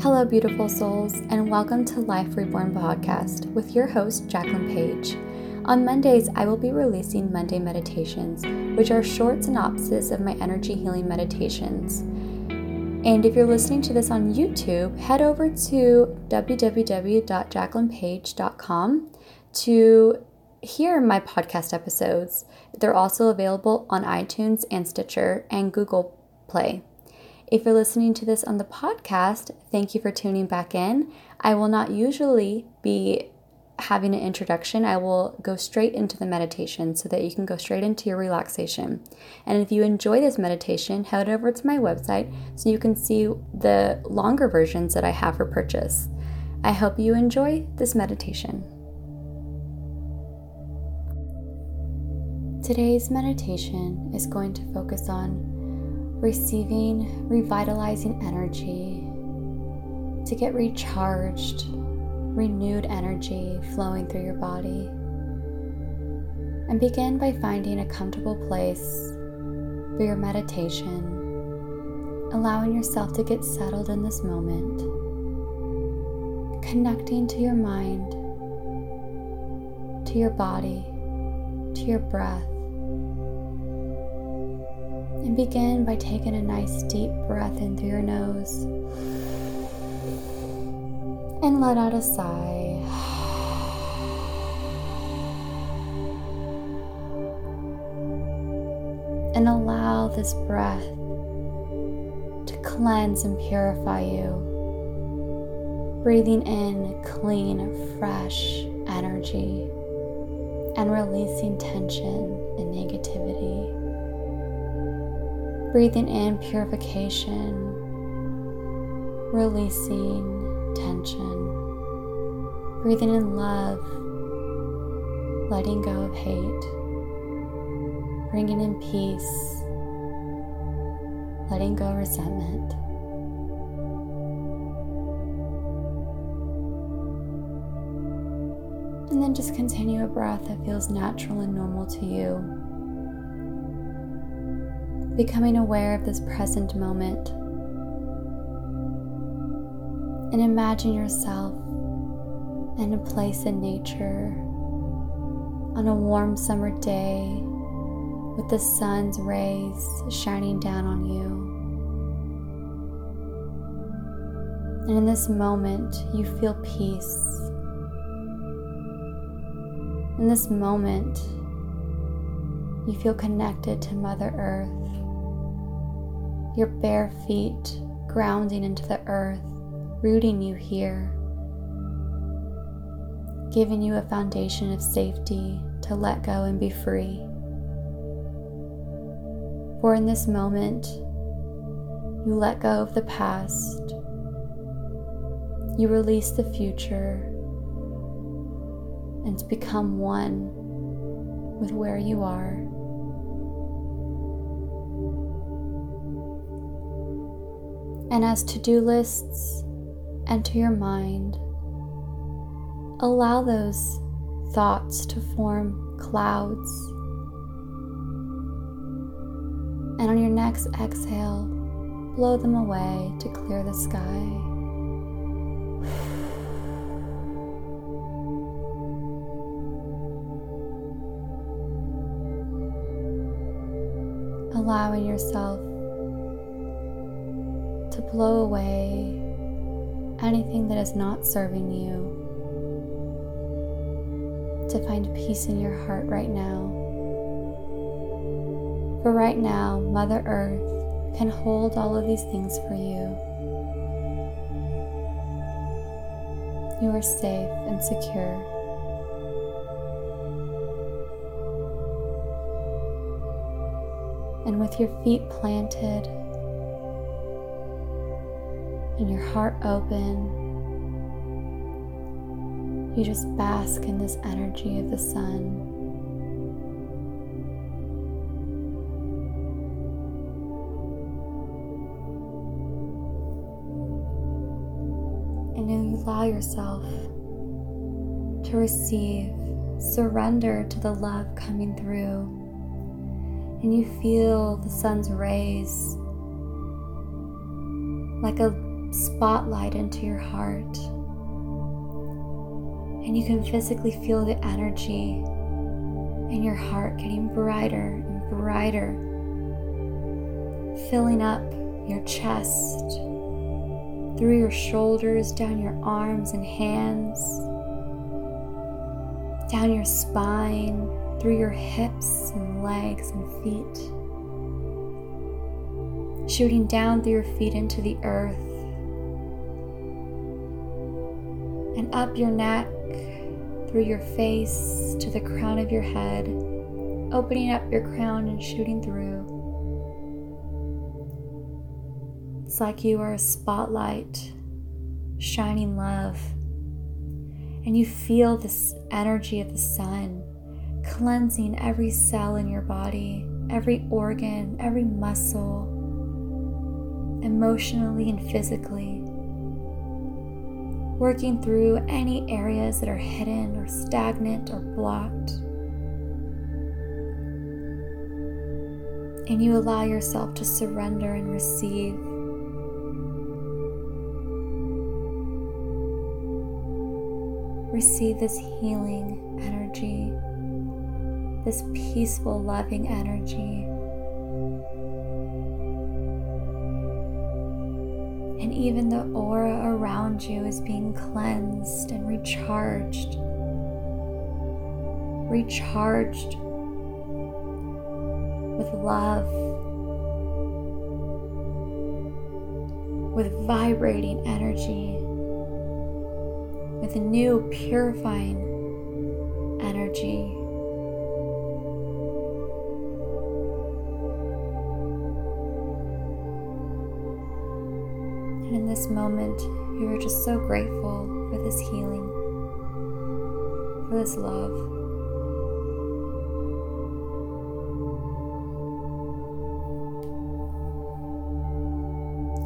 Hello, beautiful souls, and welcome to Life Reborn podcast with your host, Jacqueline Page. On Mondays, I will be releasing Monday meditations, which are short synopses of my energy healing meditations. And if you're listening to this on YouTube, head over to www.jacquelinepage.com to hear my podcast episodes. They're also available on iTunes and Stitcher and Google Play. If you're listening to this on the podcast, thank you for tuning back in. I will not usually be having an introduction. I will go straight into the meditation so that you can go straight into your relaxation. And if you enjoy this meditation, head over to my website so you can see the longer versions that I have for purchase. I hope you enjoy this meditation. Today's meditation is going to focus on receiving revitalizing energy to get recharged, renewed energy flowing through your body. And begin by finding a comfortable place for your meditation, allowing yourself to get settled in this moment, connecting to your mind, to your body, to your breath and begin by taking a nice deep breath in through your nose. And let out a sigh. And allow this breath to cleanse and purify you. Breathing in clean, fresh energy and releasing tension and negativity breathing in purification, releasing tension, breathing in love, letting go of hate, bringing in peace, letting go of resentment. And then just continue a breath that feels natural and normal to you becoming aware of this present moment. And imagine yourself in a place in nature on a warm summer day with the sun's rays shining down on you. And in this moment, you feel peace. In this moment, you feel connected to Mother Earth your bare feet grounding into the earth, rooting you here, giving you a foundation of safety to let go and be free. For in this moment, you let go of the past, you release the future, and become one with where you are. And as to do lists enter your mind, allow those thoughts to form clouds. And on your next exhale, blow them away to clear the sky. Allowing yourself to blow away anything that is not serving you, to find peace in your heart right now. For right now, Mother Earth can hold all of these things for you. You are safe and secure. And with your feet planted and your heart open, you just bask in this energy of the sun. And you allow yourself to receive, surrender to the love coming through. And you feel the sun's rays like a spotlight into your heart. And you can physically feel the energy in your heart getting brighter and brighter, filling up your chest, through your shoulders, down your arms and hands, down your spine, through your hips and legs and feet, shooting down through your feet into the earth, and up your neck, through your face to the crown of your head, opening up your crown and shooting through. It's like you are a spotlight shining love. And you feel this energy of the sun cleansing every cell in your body, every organ, every muscle, emotionally and physically. Working through any areas that are hidden or stagnant or blocked. And you allow yourself to surrender and receive receive this healing energy, this peaceful, loving energy. And even the aura around you is being cleansed and recharged. Recharged with love, with vibrating energy with a new purifying energy. This moment, you are just so grateful for this healing, for this love.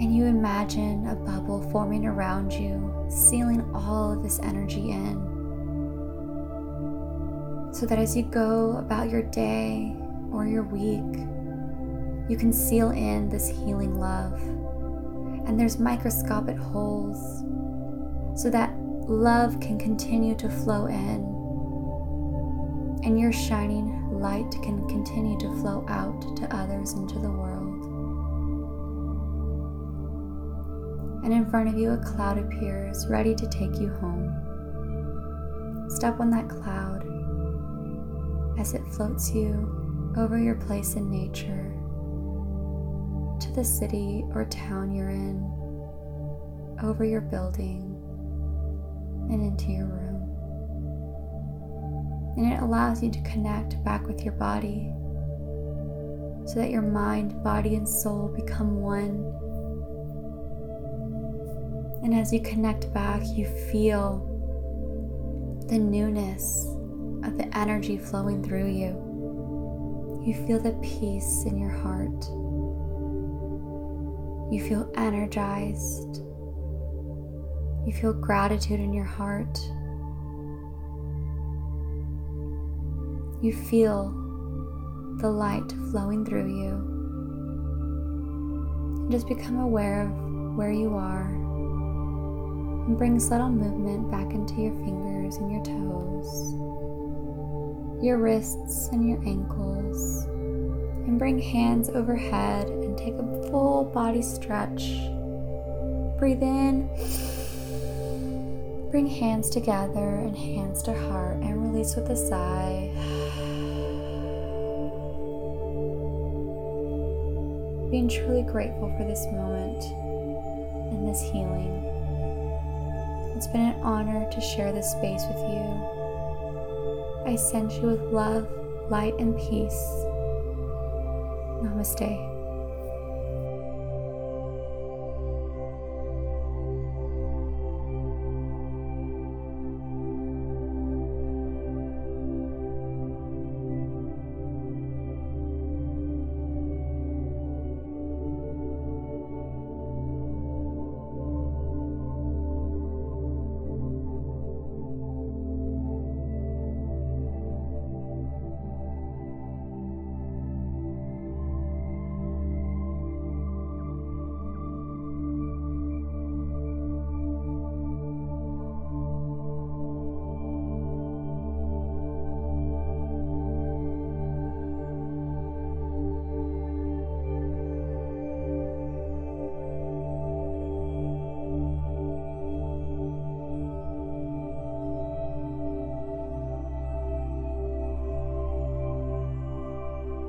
And you imagine a bubble forming around you sealing all of this energy in. So that as you go about your day or your week, you can seal in this healing love. And there's microscopic holes so that love can continue to flow in. And your shining light can continue to flow out to others into the world. and in front of you a cloud appears, ready to take you home. Step on that cloud as it floats you over your place in nature to the city or town you're in, over your building, and into your room. And it allows you to connect back with your body so that your mind, body, and soul become one and as you connect back, you feel the newness of the energy flowing through you. You feel the peace in your heart. You feel energized. You feel gratitude in your heart. You feel the light flowing through you. And just become aware of where you are and bring subtle movement back into your fingers and your toes, your wrists and your ankles. And bring hands overhead take a full body stretch. Breathe in. Bring hands together and hands to heart and release with a sigh. Being truly grateful for this moment and this healing. It's been an honor to share this space with you. I send you with love, light, and peace. Namaste.